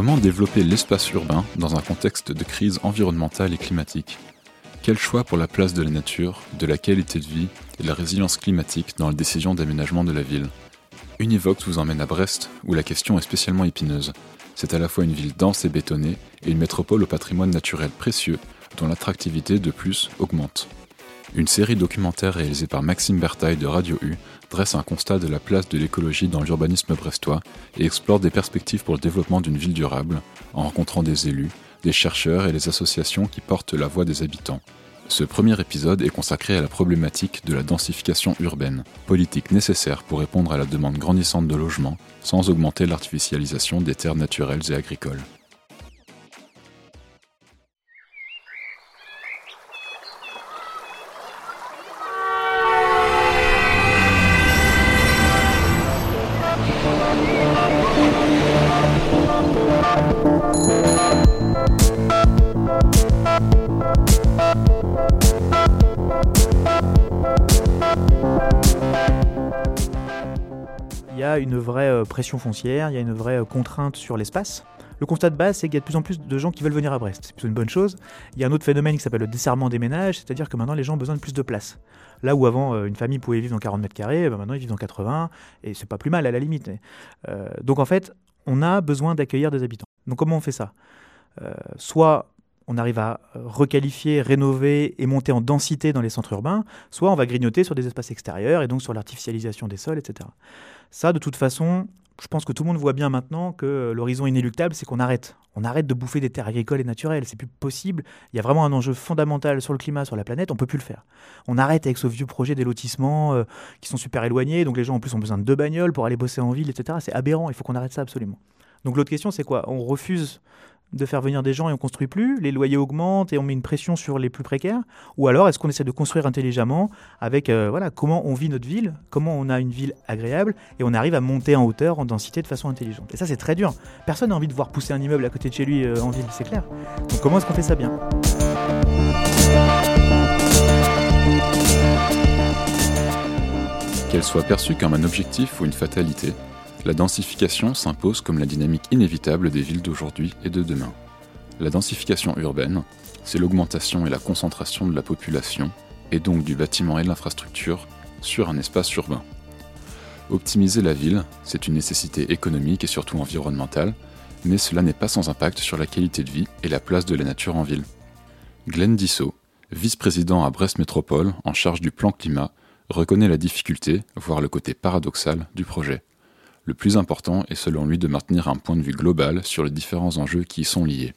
Comment développer l'espace urbain dans un contexte de crise environnementale et climatique? Quel choix pour la place de la nature, de la qualité de vie et de la résilience climatique dans la décision d'aménagement de la ville? Univox vous emmène à Brest, où la question est spécialement épineuse. C'est à la fois une ville dense et bétonnée et une métropole au patrimoine naturel précieux, dont l'attractivité de plus augmente. Une série documentaire réalisée par Maxime Bertaille de Radio U dresse un constat de la place de l'écologie dans l'urbanisme brestois et explore des perspectives pour le développement d'une ville durable, en rencontrant des élus, des chercheurs et les associations qui portent la voix des habitants. Ce premier épisode est consacré à la problématique de la densification urbaine, politique nécessaire pour répondre à la demande grandissante de logements sans augmenter l'artificialisation des terres naturelles et agricoles. Euh, foncière, il y a une vraie euh, contrainte sur l'espace. Le constat de base, c'est qu'il y a de plus en plus de gens qui veulent venir à Brest. C'est plutôt une bonne chose. Il y a un autre phénomène qui s'appelle le desserrement des ménages, c'est-à-dire que maintenant les gens ont besoin de plus de place. Là où avant euh, une famille pouvait vivre dans 40 mètres carrés, ben maintenant ils vivent dans 80, et c'est pas plus mal à la limite. donc en fait, on a besoin d'accueillir des habitants. Donc comment on fait ça? Soit on arrive à requalifier, rénover et monter en densité dans les centres urbains, soit on va grignoter sur des espaces extérieurs et donc sur l'artificialisation des sols, etc. Ça, de toute façon, je pense que tout le monde voit bien maintenant que l'horizon inéluctable, c'est qu'on arrête. On arrête de bouffer des terres agricoles et naturelles. C'est plus possible. Il y a vraiment un enjeu fondamental sur le climat, sur la planète. On peut plus le faire. On arrête avec ce vieux projet des lotissements euh, qui sont super éloignés. Donc les gens en plus ont besoin de deux bagnoles pour aller bosser en ville, etc. C'est aberrant. Il faut qu'on arrête ça absolument. Donc l'autre question, c'est quoi? On refuse de faire venir des gens et on construit plus, les loyers augmentent et on met une pression sur les plus précaires Ou alors est-ce qu'on essaie de construire intelligemment avec euh, voilà comment on vit notre ville, comment on a une ville agréable et on arrive à monter en hauteur, en densité de façon intelligente. Et ça c'est très dur. Personne n'a envie de voir pousser un immeuble à côté de chez lui euh, en ville, c'est clair. Donc comment est-ce qu'on fait ça bien? Qu'elle soit perçue comme un objectif ou une fatalité, la densification s'impose comme la dynamique inévitable des villes d'aujourd'hui et de demain. La densification urbaine, c'est l'augmentation et la concentration de la population, et donc du bâtiment et de l'infrastructure, sur un espace urbain. Optimiser la ville, c'est une nécessité économique et surtout environnementale, mais cela n'est pas sans impact sur la qualité de vie et la place de la nature en ville. Glenn Dissot, vice-président à Brest Métropole en charge du plan climat, reconnaît la difficulté, voire le côté paradoxal, du projet. Le plus important est selon lui de maintenir un point de vue global sur les différents enjeux qui y sont liés.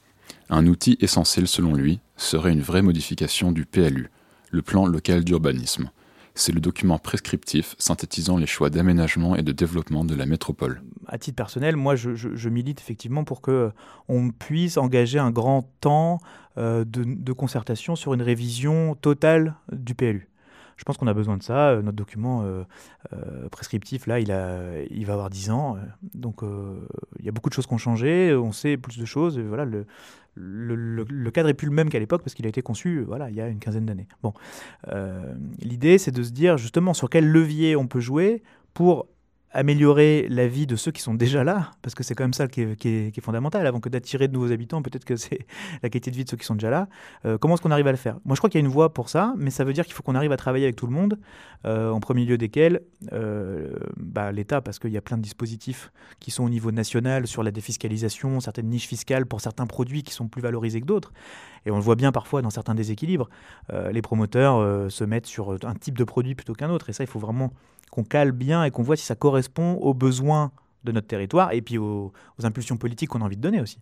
Un outil essentiel selon lui serait une vraie modification du PLU, le plan local d'urbanisme. C'est le document prescriptif synthétisant les choix d'aménagement et de développement de la métropole. À titre personnel, moi, je, milite effectivement pour que euh, on puisse engager un grand temps euh, de, concertation sur une révision totale du PLU. Je pense qu'on a besoin de ça. Euh, notre document euh, euh, prescriptif, là, il, a, il va avoir 10 ans. Donc, il y a beaucoup de choses qui ont changé. On sait plus de choses. voilà, le, le, cadre est plus le même qu'à l'époque parce qu'il a été conçu voilà, il y a une quinzaine d'années. Bon, L'idée, c'est de se dire justement sur quel levier on peut jouer pour améliorer la vie de ceux qui sont déjà là, parce que c'est quand même ça qui est, fondamental, avant que d'attirer de nouveaux habitants, peut-être que c'est la qualité de vie de ceux qui sont déjà là. Euh, comment est-ce qu'on arrive à le faire? Moi, je crois qu'il y a une voie pour ça, mais ça veut dire qu'il faut qu'on arrive à travailler avec tout le monde, euh, en premier lieu desquels euh, bah, l'État, parce qu'il y a plein de dispositifs qui sont au niveau national sur la défiscalisation, certaines niches fiscales pour certains produits qui sont plus valorisés que d'autres. Et on le voit bien parfois dans certains déséquilibres. les promoteurs se mettent sur un type de produit plutôt qu'un autre, et ça, il faut vraiment qu'on cale bien et qu'on voit si ça correspond aux besoins de notre territoire et puis aux, impulsions politiques qu'on a envie de donner aussi.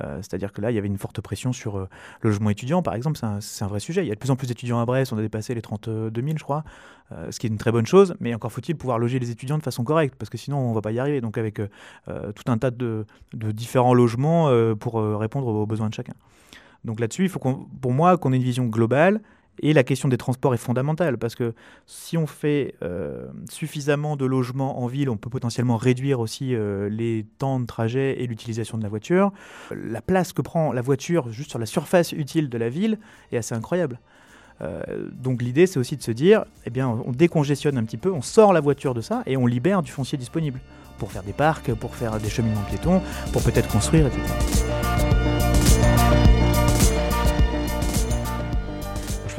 Euh, c'est-à-dire que là, il y avait une forte pression sur euh, le logement étudiant, par exemple, c'est un, vrai sujet. Il y a de plus en plus d'étudiants à Brest, on a dépassé les 32 000, je crois, ce qui est une très bonne chose, mais encore faut-il pouvoir loger les étudiants de façon correcte, parce que sinon, on ne va pas y arriver. Donc, avec tout un tas de, de différents logements pour répondre aux besoins de chacun. Donc là-dessus, il faut pour moi qu'on ait une vision globale et la question des transports est fondamentale parce que si on fait euh, suffisamment de logements en ville, on peut potentiellement réduire aussi euh, les temps de trajet et l'utilisation de la voiture. La place que prend la voiture juste sur la surface utile de la ville est assez incroyable. Euh, donc l'idée, c'est aussi de se dire, eh bien, on décongestionne un petit peu, on sort la voiture de ça et on libère du foncier disponible pour faire des parcs, pour faire des cheminements piétons, pour peut-être construire, etc.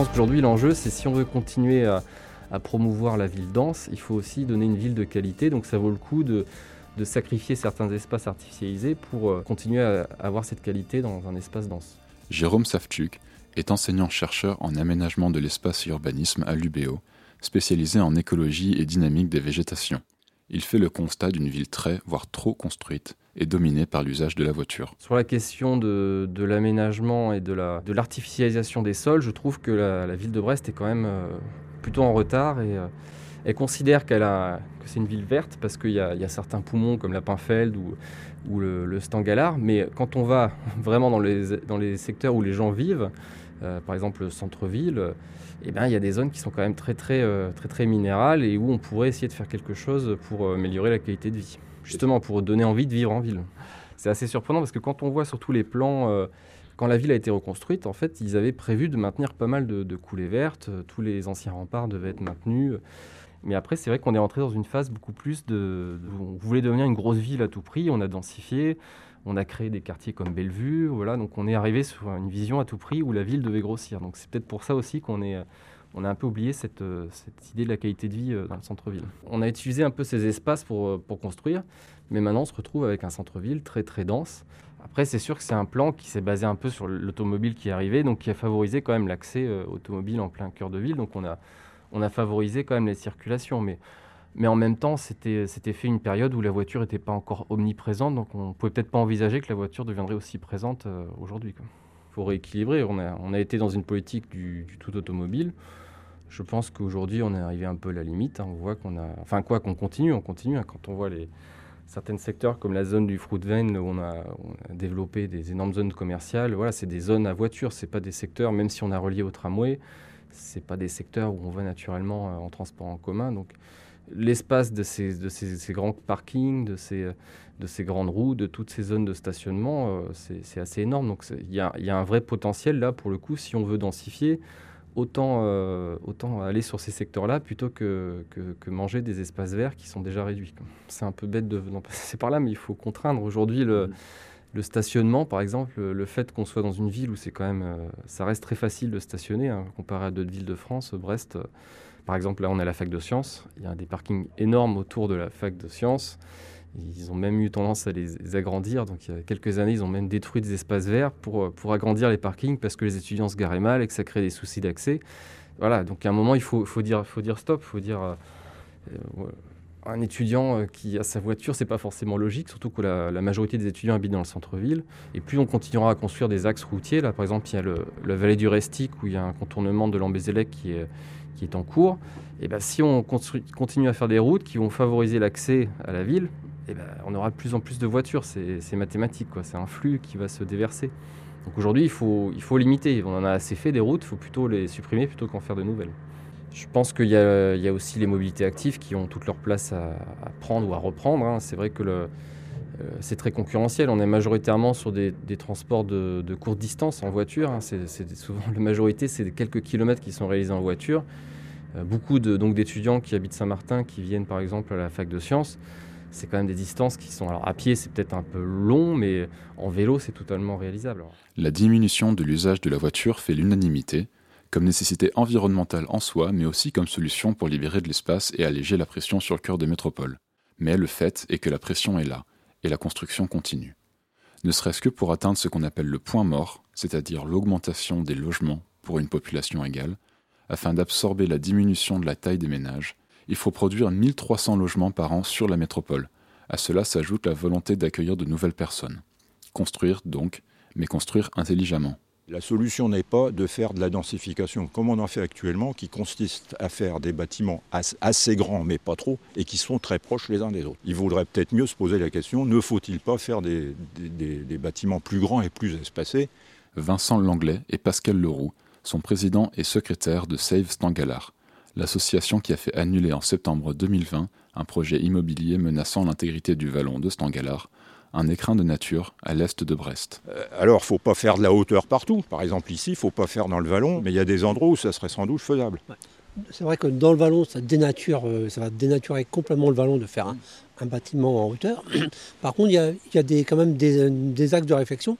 pense qu'aujourd'hui, l'enjeu, c'est si on veut continuer à, promouvoir la ville dense, il faut aussi donner une ville de qualité. Donc ça vaut le coup de, sacrifier certains espaces artificialisés pour euh, continuer à avoir cette qualité dans un espace dense. Jérôme Savchuk est enseignant-chercheur en aménagement de l'espace et urbanisme à l'UBO, spécialisé en écologie et dynamique des végétations il fait le constat d'une ville très, voire trop construite et dominée par l'usage de la voiture. Sur la question de, l'aménagement et de l'artificialisation des sols, je trouve que la, ville de Brest est quand même euh, plutôt en retard et euh, elle considère qu'elle a, que c'est une ville verte parce qu'il y, a certains poumons comme la Pinfeld ou, le, le Stangalard, mais quand on va vraiment dans les, secteurs où les gens vivent, euh, par exemple le centre-ville, eh ben, il y a des zones qui sont quand même très minérales et où on pourrait essayer de faire quelque chose pour améliorer la qualité de vie, justement pour donner envie de vivre en ville. C'est assez surprenant parce que quand on voit sur tous les plans, euh, quand la ville a été reconstruite, en fait, ils avaient prévu de maintenir pas mal de, coulées vertes, tous les anciens remparts devaient être maintenus. Mais après, c'est vrai qu'on est entré dans une phase beaucoup plus de, On voulait devenir une grosse ville à tout prix, on a densifié, on a créé des quartiers comme Bellevue, voilà, donc on est arrivé sur une vision à tout prix où la ville devait grossir. Donc c'est peut-être pour ça aussi qu'on est, on a un peu oublié cette, cette, idée de la qualité de vie euh, dans le centre-ville. On a utilisé un peu ces espaces pour, euh, pour construire, mais maintenant on se retrouve avec un centre-ville très très dense. Après, c'est sûr que c'est un plan qui s'est basé un peu sur l'automobile qui est arrivé, donc qui a favorisé quand même l'accès euh, automobile en plein cœur de ville. Donc on a, on a favorisé quand même les circulations. Mais mais en même temps, c'était fait une période où la voiture n'était pas encore omniprésente, donc on ne pouvait peut-être pas envisager que la voiture deviendrait aussi présente euh, aujourd'hui. Il faut rééquilibrer. On a, on a, été dans une politique du, tout automobile. Je pense qu'aujourd'hui, on est arrivé un peu à la limite. Hein. On voit qu'on a. Enfin, quoi, qu'on continue, on continue. Hein. Quand on voit les, certains secteurs comme la zone du Fruitvein où on a, développé des énormes zones commerciales, voilà, c'est des zones à voiture, c'est pas des secteurs, même si on a relié au tramway, c'est pas des secteurs où on va naturellement euh, en transport en commun. Donc, l'espace de ces, grands parkings, de ces, de ces grandes roues, de toutes ces zones de stationnement, euh, c'est assez énorme. Donc il y a, un vrai potentiel là, pour le coup, si on veut densifier, autant, euh, autant aller sur ces secteurs-là plutôt que, que, manger des espaces verts qui sont déjà réduits. C'est un peu bête de passer par là, mais il faut contraindre. Aujourd'hui, le, mmh. le, stationnement, par exemple, le, fait qu'on soit dans une ville où c'est quand même, euh, ça reste très facile de stationner, hein, comparé à d'autres villes de France, Brest par exemple, là, on est à la fac de sciences. Il y a des parkings énormes autour de la fac de sciences. Ils ont même eu tendance à les agrandir. Donc, il y a quelques années, ils ont même détruit des espaces verts pour, euh, pour agrandir les parkings parce que les étudiants se garaient mal et que ça crée des soucis d'accès. Voilà, donc à un moment, il faut, faut, dire, faut dire stop. Faut dire. Euh, euh, un étudiant qui a sa voiture, c'est pas forcément logique, surtout que la, majorité des étudiants habitent dans le centre-ville. Et plus on continuera à construire des axes routiers, là par exemple, il y a le, la vallée du Restic où il y a un contournement de l'Ambézélec qui est, qui est en cours, et ben, si on continue à faire des routes qui vont favoriser l'accès à la ville, et ben, on aura de plus en plus de voitures. C'est mathématique, c'est un flux qui va se déverser. Donc aujourd'hui, il faut, il faut limiter. On en a assez fait des routes, il faut plutôt les supprimer plutôt qu'en faire de nouvelles. Je pense qu'il y, a aussi les mobilités actives qui ont toute leur place à, prendre ou à reprendre. Hein. C'est vrai que euh, c'est très concurrentiel. On est majoritairement sur des, transports de, courte distance en voiture. Hein. C'est, souvent la majorité, c'est quelques kilomètres qui sont réalisés en voiture. Euh, beaucoup d'étudiants qui habitent Saint-Martin, qui viennent par exemple à la fac de sciences, c'est quand même des distances qui sont alors à pied, c'est peut-être un peu long, mais en vélo, c'est totalement réalisable. La diminution de l'usage de la voiture fait l'unanimité, comme nécessité environnementale en soi, mais aussi comme solution pour libérer de l'espace et alléger la pression sur le cœur des métropoles. Mais le fait est que la pression est là et la construction continue. Ne serait-ce que pour atteindre ce qu'on appelle le point mort, c'est-à-dire l'augmentation des logements pour une population égale, afin d'absorber la diminution de la taille des ménages, il faut produire 1300 logements par an sur la métropole, À cela s'ajoute la volonté d'accueillir de nouvelles personnes. Construire donc, mais construire intelligemment. La solution n'est pas de faire de la densification comme on en fait actuellement, qui consiste à faire des bâtiments assez grands, mais pas trop, et qui sont très proches les uns des autres. Il vaudrait peut-être mieux se poser la question, ne faut-il pas faire des, des, bâtiments plus grands et plus espacés? Vincent Langlais et Pascal Leroux sont présidents et secrétaires de Save Stangalar, l'association qui a fait annuler en septembre 2020 un projet immobilier menaçant l'intégrité du vallon de Stangalar, un écrin de nature à l'est de Brest. Euh, alors, il ne faut pas faire de la hauteur partout. Par exemple, ici, il ne faut pas faire dans le vallon, mais il y a des endroits où ça serait sans doute faisable. C'est vrai que dans le vallon, ça, dénature, euh, ça va dénaturer complètement le vallon de faire un, bâtiment en hauteur. Par contre, il y a, des, quand même des, actes de réflexion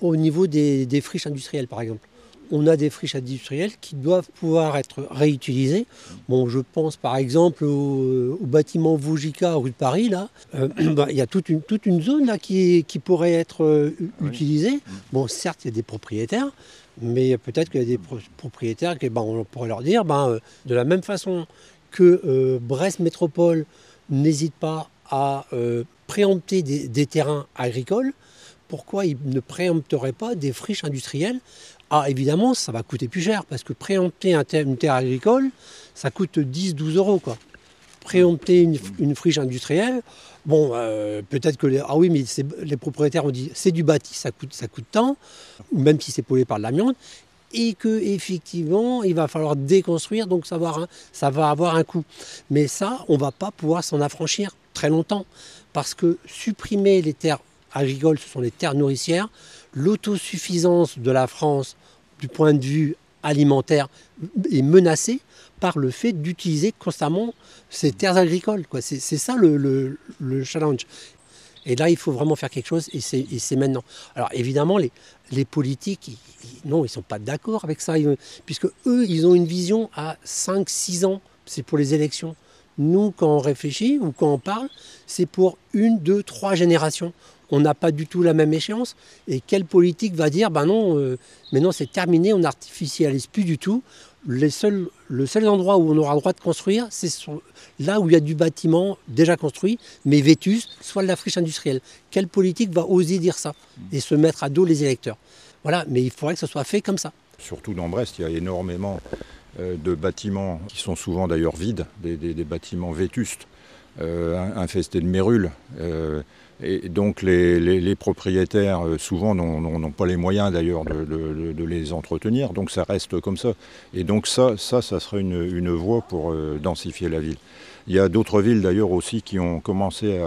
au niveau des friches industrielles, par exemple on a des friches industrielles qui doivent pouvoir être réutilisées. Bon, je pense par exemple au, bâtiment Vougica rue de Paris, là. Euh, bah, il y a toute une, toute une zone là qui, qui pourrait être euh, utilisée. Bon, certes, il y a des propriétaires, mais peut-être qu'il y a des propriétaires qui, ben, on pourrait leur dire, ben, euh, de la même façon que Brest Métropole n'hésite pas à préempter des, terrains agricoles, pourquoi ils ne préempteraient pas des friches industrielles ah, évidemment, ça va coûter plus cher parce que préempter une terre agricole, ça coûte 10-12 euros. Quoi. Préempter une, friche industrielle, bon, euh, peut-être que les, ah oui, mais les propriétaires ont dit c'est du bâti, ça coûte, tant, même si c'est pollué par de l'amiante, et que effectivement, il va falloir déconstruire, donc ça va, ça va avoir un coût. Mais ça, on va pas pouvoir s'en affranchir très longtemps parce que supprimer les terres agricoles, ce sont les terres nourricières. L'autosuffisance de la France du point de vue alimentaire est menacée par le fait d'utiliser constamment ces terres agricoles. C'est ça le, challenge. Et là, il faut vraiment faire quelque chose et c'est maintenant. Alors évidemment, les, politiques, non, ils ne sont pas d'accord avec ça, puisque eux, ils ont une vision à 5-6 ans, c'est pour les élections. Nous, quand on réfléchit ou quand on parle, c'est pour une, deux, trois générations on n'a pas du tout la même échéance. Et quelle politique va dire, ben non, euh, maintenant c'est terminé, on n'artificialise plus du tout. Le seul endroit où on aura le droit de construire, c'est là où il y a du bâtiment déjà construit, mais vétus, soit de la friche industrielle. Quelle politique va oser dire ça et se mettre à dos les électeurs? Voilà, mais il faudrait que ce soit fait comme ça. Surtout dans Brest, il y a énormément euh, de bâtiments qui sont souvent d'ailleurs vides, des, bâtiments vétustes, euh, infestés de mérules. Et donc les, propriétaires, euh, souvent, n'ont pas les moyens d'ailleurs de, les entretenir, donc ça reste comme ça. Et donc ça, ça, ça serait une, voie pour euh, densifier la ville. Il y a d'autres villes d'ailleurs aussi qui ont commencé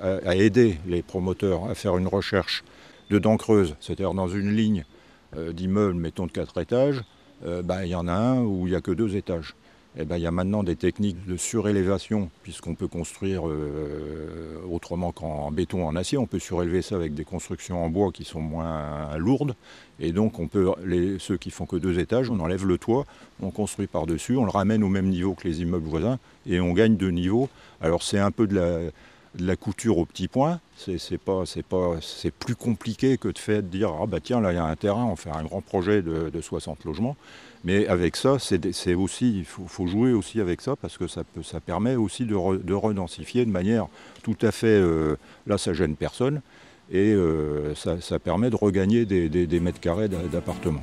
à, aider les promoteurs à faire une recherche de dents creuses, c'est-à-dire dans une ligne euh, d'immeubles, mettons de quatre étages, ben, il y en a un où il n'y a que deux étages. Eh ben, il y a maintenant des techniques de surélévation, puisqu'on peut construire euh, autrement qu'en béton, en acier. On peut surélever ça avec des constructions en bois qui sont moins lourdes. Et donc, on peut, les, ceux qui font que deux étages, on enlève le toit, on construit par-dessus, on le ramène au même niveau que les immeubles voisins, et on gagne deux niveaux. Alors, c'est un peu de la, de la couture au petit point. C'est plus compliqué que de, faire, dire ah bah tiens là il y a un terrain, on fait un grand projet de, 60 logements. Mais avec ça, c'est aussi, il faut, jouer aussi avec ça parce que ça, ça permet aussi de, redensifier de manière tout à fait, euh, là ça gêne personne et euh, ça, permet de regagner des mètres carrés d'appartements.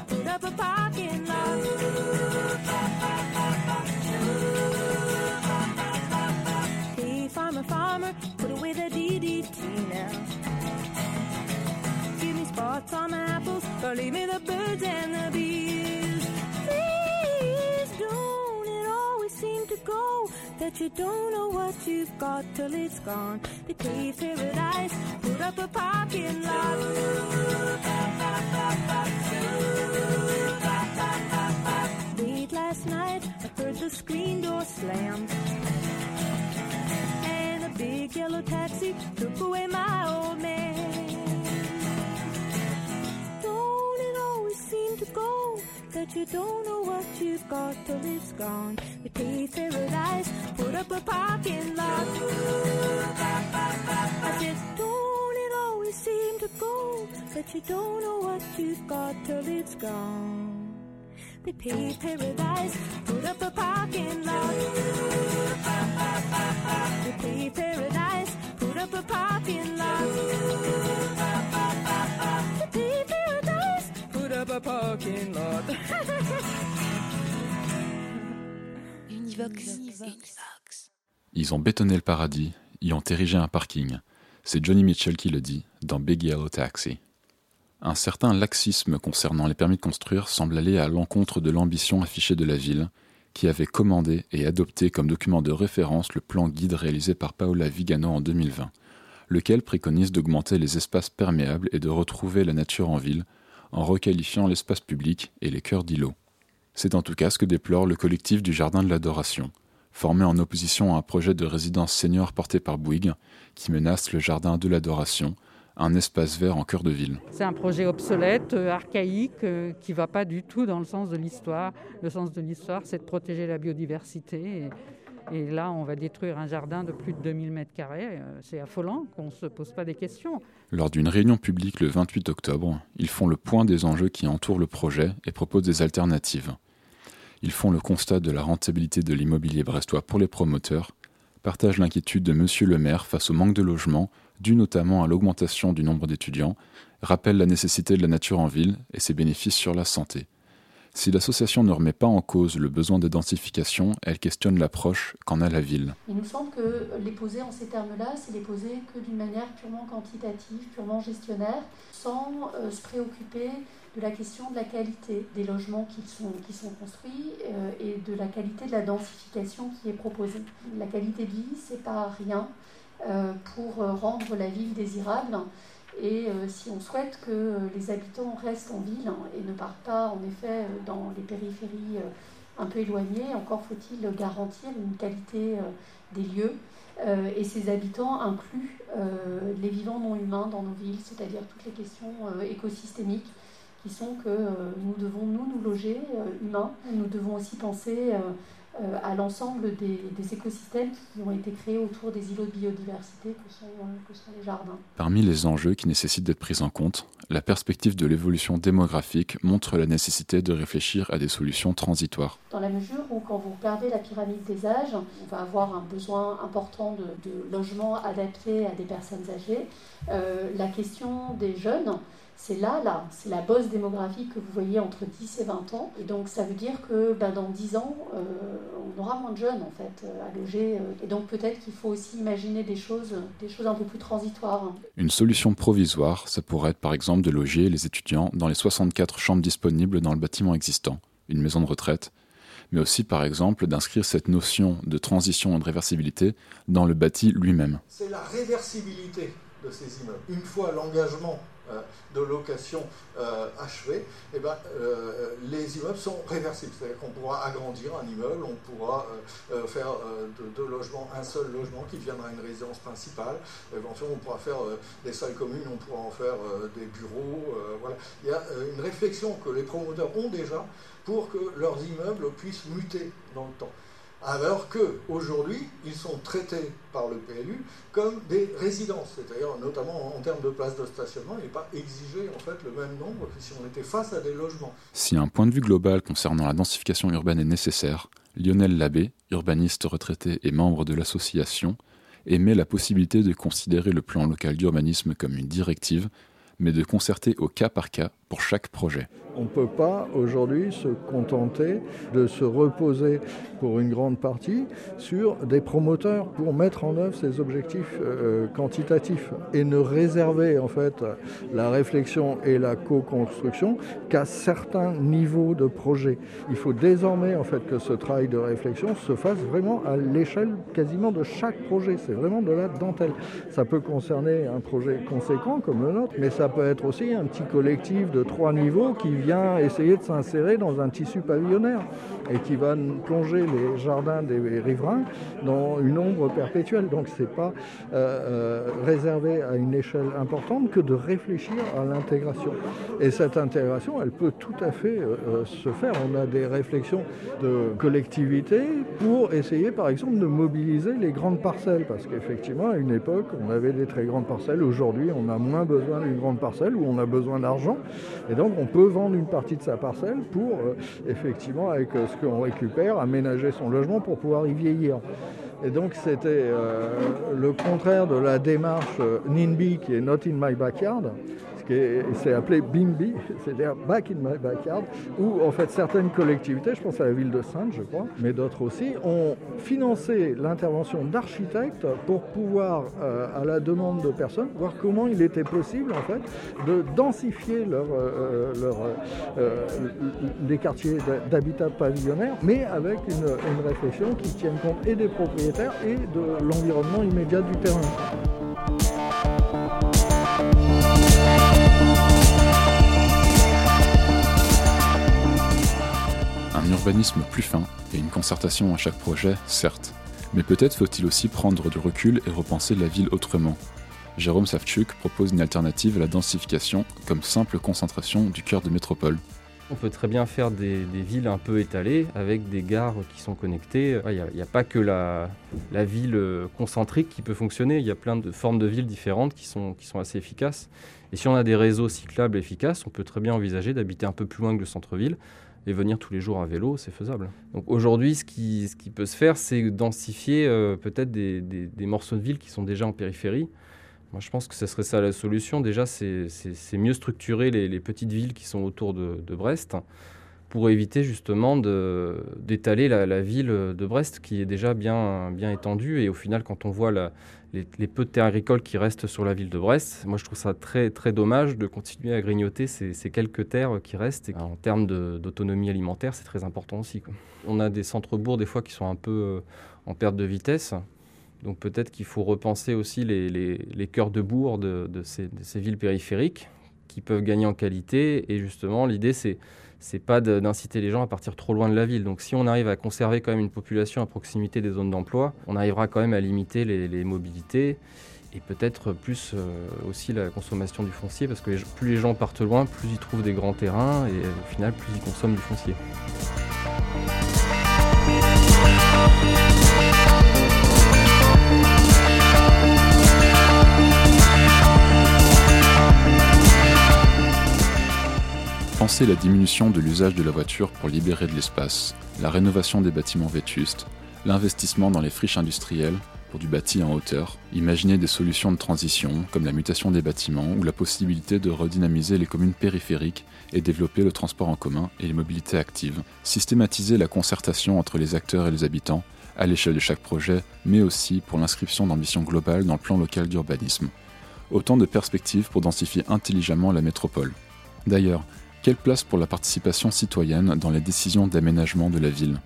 up a parking lot. Farmer, put away the DDT now. Give me spots on my apples, or leave me the birds and the bees. Please don't, it always seem to go that you don't know what you've got till it's gone. The cave paradise, put up a parking lot. Don't know what you've got till it's gone? We paved paradise, put up a parking lot. I said, don't it always seem to go that you don't know what you've got till it's gone? They paved paradise, put up a parking lot. They paved paradise, put up a parking lot. A parking lot. Univox. Ils ont bétonné le paradis, y ont érigé un parking. C'est Johnny Mitchell qui le dit dans Big Yellow Taxi. Un certain laxisme concernant les permis de construire semble aller à l'encontre de l'ambition affichée de la ville, qui avait commandé et adopté comme document de référence le plan guide réalisé par Paola Vigano en 2020, lequel préconise d'augmenter les espaces perméables et de retrouver la nature en ville, en requalifiant l'espace public et les cœurs d'îlots. C'est en tout cas ce que déplore le collectif du Jardin de l'Adoration, formé en opposition à un projet de résidence senior porté par Bouygues, qui menace le Jardin de l'Adoration, un espace vert en cœur de ville. C'est un projet obsolète, euh, archaïque, euh, qui ne va pas du tout dans le sens de l'histoire. Le sens de l'histoire, c'est de protéger la biodiversité. Et là, on va détruire un jardin de plus de 2000 mètres carrés. Euh, C'est affolant qu'on ne se pose pas des questions. Lors d'une réunion publique le 28 octobre, ils font le point des enjeux qui entourent le projet et proposent des alternatives. Ils font le constat de la rentabilité de l'immobilier brestois pour les promoteurs, partagent l'inquiétude de Monsieur le maire face au manque de logements, dû notamment à l'augmentation du nombre d'étudiants, rappellent la nécessité de la nature en ville et ses bénéfices sur la santé. Si l'association ne remet pas en cause le besoin de densification, elle questionne l'approche qu'en a la ville. Il nous semble que les poser en ces termes-là, c'est les poser que d'une manière purement quantitative, purement gestionnaire, sans euh, se préoccuper de la question de la qualité des logements qui sont, qui sont construits euh, et de la qualité de la densification qui est proposée. La qualité de vie, c'est pas rien euh, pour rendre la ville désirable. Et euh, si on souhaite que euh, les habitants restent en ville hein, et ne partent pas en effet euh, dans les périphéries un peu éloignées, encore faut-il garantir une qualité des lieux. Et ces habitants incluent les vivants non humains dans nos villes, c'est-à-dire toutes les questions écosystémiques qui sont que nous devons nous nous loger humains. Nous devons aussi penser à l'ensemble des, des écosystèmes qui ont été créés autour des îlots de biodiversité que sont, euh, que sont les jardins. Parmi les enjeux qui nécessitent d'être pris en compte, la perspective de l'évolution démographique montre la nécessité de réfléchir à des solutions transitoires. Dans la mesure où, quand vous regardez la pyramide des âges, on va avoir un besoin important de, de logements adaptés à des personnes âgées. Euh, la question des jeunes, c'est là, là, c'est la bosse démographique que vous voyez entre 10 et 20 ans. Et donc, ça veut dire que ben, dans 10 ans, euh, on aura moins de jeunes, en fait, euh, à loger. euh. Et donc, peut-être qu'il faut aussi imaginer des choses, des choses un peu plus transitoires. Une solution provisoire, ça pourrait être par exemple de loger les étudiants dans les 64 chambres disponibles dans le bâtiment existant, une maison de retraite, mais aussi par exemple d'inscrire cette notion de transition et de réversibilité dans le bâti lui-même. C'est la réversibilité de ces immeubles. Une fois l'engagement de location euh, achevé, eh ben, euh, les immeubles sont réversibles. C'est-à-dire qu'on pourra agrandir un immeuble, on pourra euh, euh, faire euh, de deux logements un seul logement qui deviendra une résidence principale. Éventuellement, on pourra faire euh, des salles communes, on pourra en faire euh, des bureaux. euh, voilà. Il y a euh, une réflexion que les promoteurs ont déjà pour que leurs immeubles puissent muter dans le temps. Alors qu'aujourd'hui, ils sont traités par le PLU comme des résidences, c'est-à-dire notamment en termes de places de stationnement, il n'est pas exigé en fait le même nombre que si on était face à des logements. Si un point de vue global concernant la densification urbaine est nécessaire, Lionel Labbé, urbaniste retraité et membre de l'association, émet la possibilité de considérer le plan local d'urbanisme comme une directive, mais de concerter au cas par cas pour chaque projet. On ne peut pas aujourd'hui se contenter de se reposer pour une grande partie sur des promoteurs pour mettre en œuvre ces objectifs euh, quantitatifs et ne réserver en fait la réflexion et la co-construction qu'à certains niveaux de projet. Il faut désormais en fait que ce travail de réflexion se fasse vraiment à l'échelle quasiment de chaque projet. C'est vraiment de la dentelle. Ça peut concerner un projet conséquent comme le nôtre, mais ça peut être aussi un petit collectif de trois niveaux qui vient essayer de s'insérer dans un tissu pavillonnaire et qui va plonger les jardins des riverains dans une ombre perpétuelle. Donc ce n'est pas euh, euh, réservé à une échelle importante que de réfléchir à l'intégration. Et cette intégration, elle peut tout à fait euh, se faire. On a des réflexions de collectivité pour essayer par exemple de mobiliser les grandes parcelles. Parce qu'effectivement, à une époque, on avait des très grandes parcelles. Aujourd'hui, on a moins besoin d'une grande parcelle où on a besoin d'argent. Et donc, on peut vendre une partie de sa parcelle pour, effectivement, avec ce qu'on récupère, aménager son logement pour pouvoir y vieillir. Et donc c'était euh, le contraire de la démarche euh, NIMBY qui est Not in my backyard, c'est appelé BIMBI, c'est-à-dire Back in My Backyard, où en fait certaines collectivités, je pense à la ville de Sainte, je crois, mais d'autres aussi, ont financé l'intervention d'architectes pour pouvoir, euh, à la demande de personnes, voir comment il était possible en fait de densifier euh, euh, les quartiers d'habitat pavillonnaire, mais avec une, une réflexion qui tienne compte et des propriétaires et de l'environnement immédiat du terrain. Urbanisme plus fin et une concertation à chaque projet, certes, mais peut-être faut-il aussi prendre du recul et repenser la ville autrement. Jérôme Savchuk propose une alternative à la densification comme simple concentration du cœur de métropole. On peut très bien faire des, villes un peu étalées avec des gares qui sont connectées. Il n'y a, pas que la, ville concentrique qui peut fonctionner, il y a plein de formes de villes différentes qui sont, qui sont assez efficaces. Et si on a des réseaux cyclables efficaces, on peut très bien envisager d'habiter un peu plus loin que le centre-ville et venir tous les jours à vélo, c'est faisable. Donc aujourd'hui, ce qui, ce qui peut se faire, c'est densifier euh, peut-être des, des, morceaux de ville qui sont déjà en périphérie. Moi, je pense que ce serait ça la solution. Déjà, c'est mieux structurer les, les, petites villes qui sont autour de, de Brest pour éviter justement d'étaler la, ville de Brest qui est déjà bien, bien étendue. Et au final, quand on voit les, peu de terres agricoles qui restent sur la ville de Brest. Moi, je trouve ça très, très dommage de continuer à grignoter ces, quelques terres qui restent. En termes d'autonomie alimentaire, c'est très important aussi. On a des centres-bourgs, des fois, qui sont un peu euh, en perte de vitesse. Donc peut-être qu'il faut repenser aussi les, les, cœurs de bourg de ces villes périphériques qui peuvent gagner en qualité. Et justement, l'idée, c'est c'est pas d'inciter les gens à partir trop loin de la ville. Donc si on arrive à conserver quand même une population à proximité des zones d'emploi, on arrivera quand même à limiter les, mobilités et peut-être plus euh, aussi la consommation du foncier, parce que plus les gens partent loin, plus ils trouvent des grands terrains et au final plus ils consomment du foncier. La diminution de l'usage de la voiture pour libérer de l'espace, la rénovation des bâtiments vétustes, l'investissement dans les friches industrielles pour du bâti en hauteur, imaginer des solutions de transition comme la mutation des bâtiments ou la possibilité de redynamiser les communes périphériques et développer le transport en commun et les mobilités actives, systématiser la concertation entre les acteurs et les habitants à l'échelle de chaque projet, mais aussi pour l'inscription d'ambitions globales dans le plan local d'urbanisme. Autant de perspectives pour densifier intelligemment la métropole. D'ailleurs, quelle place pour la participation citoyenne dans les décisions d'aménagement de la ville?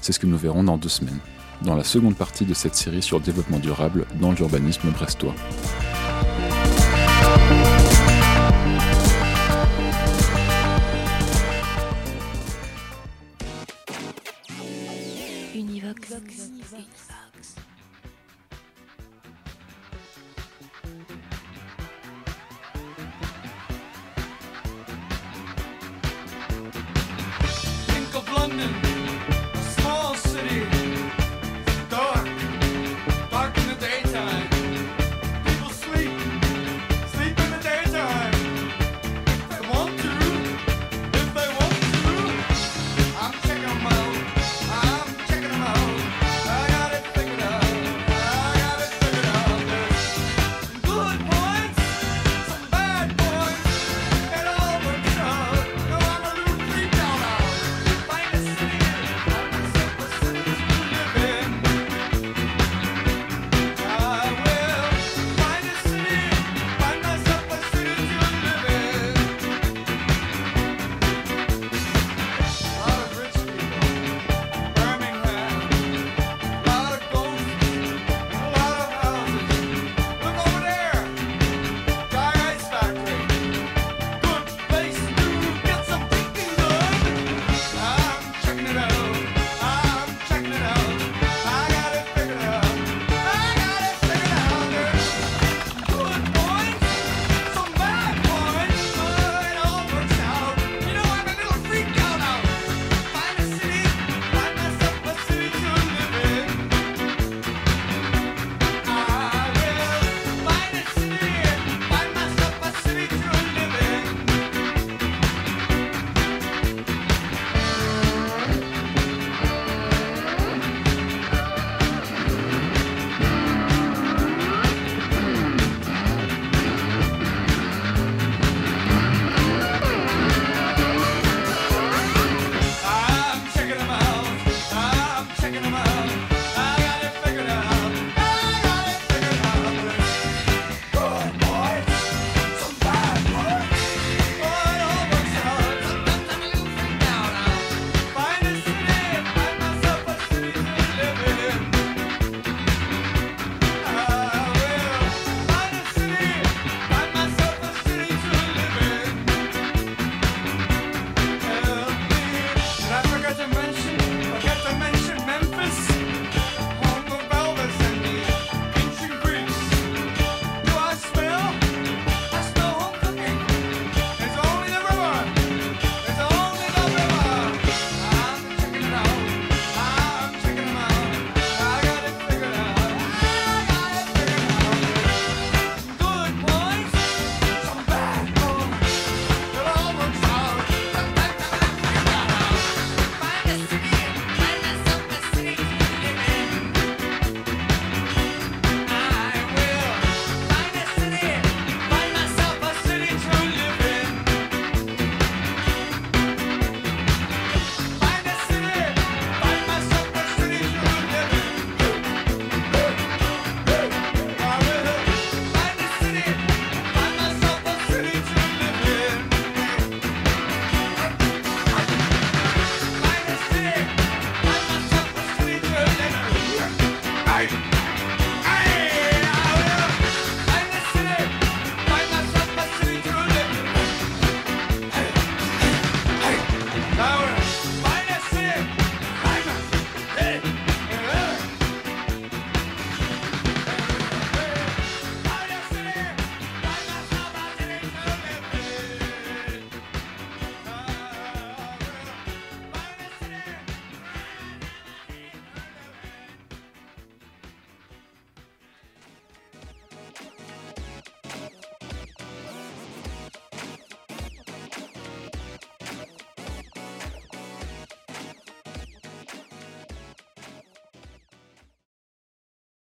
C'est ce que nous verrons dans deux semaines, dans la seconde partie de cette série sur développement durable dans l'urbanisme brestois. Univox.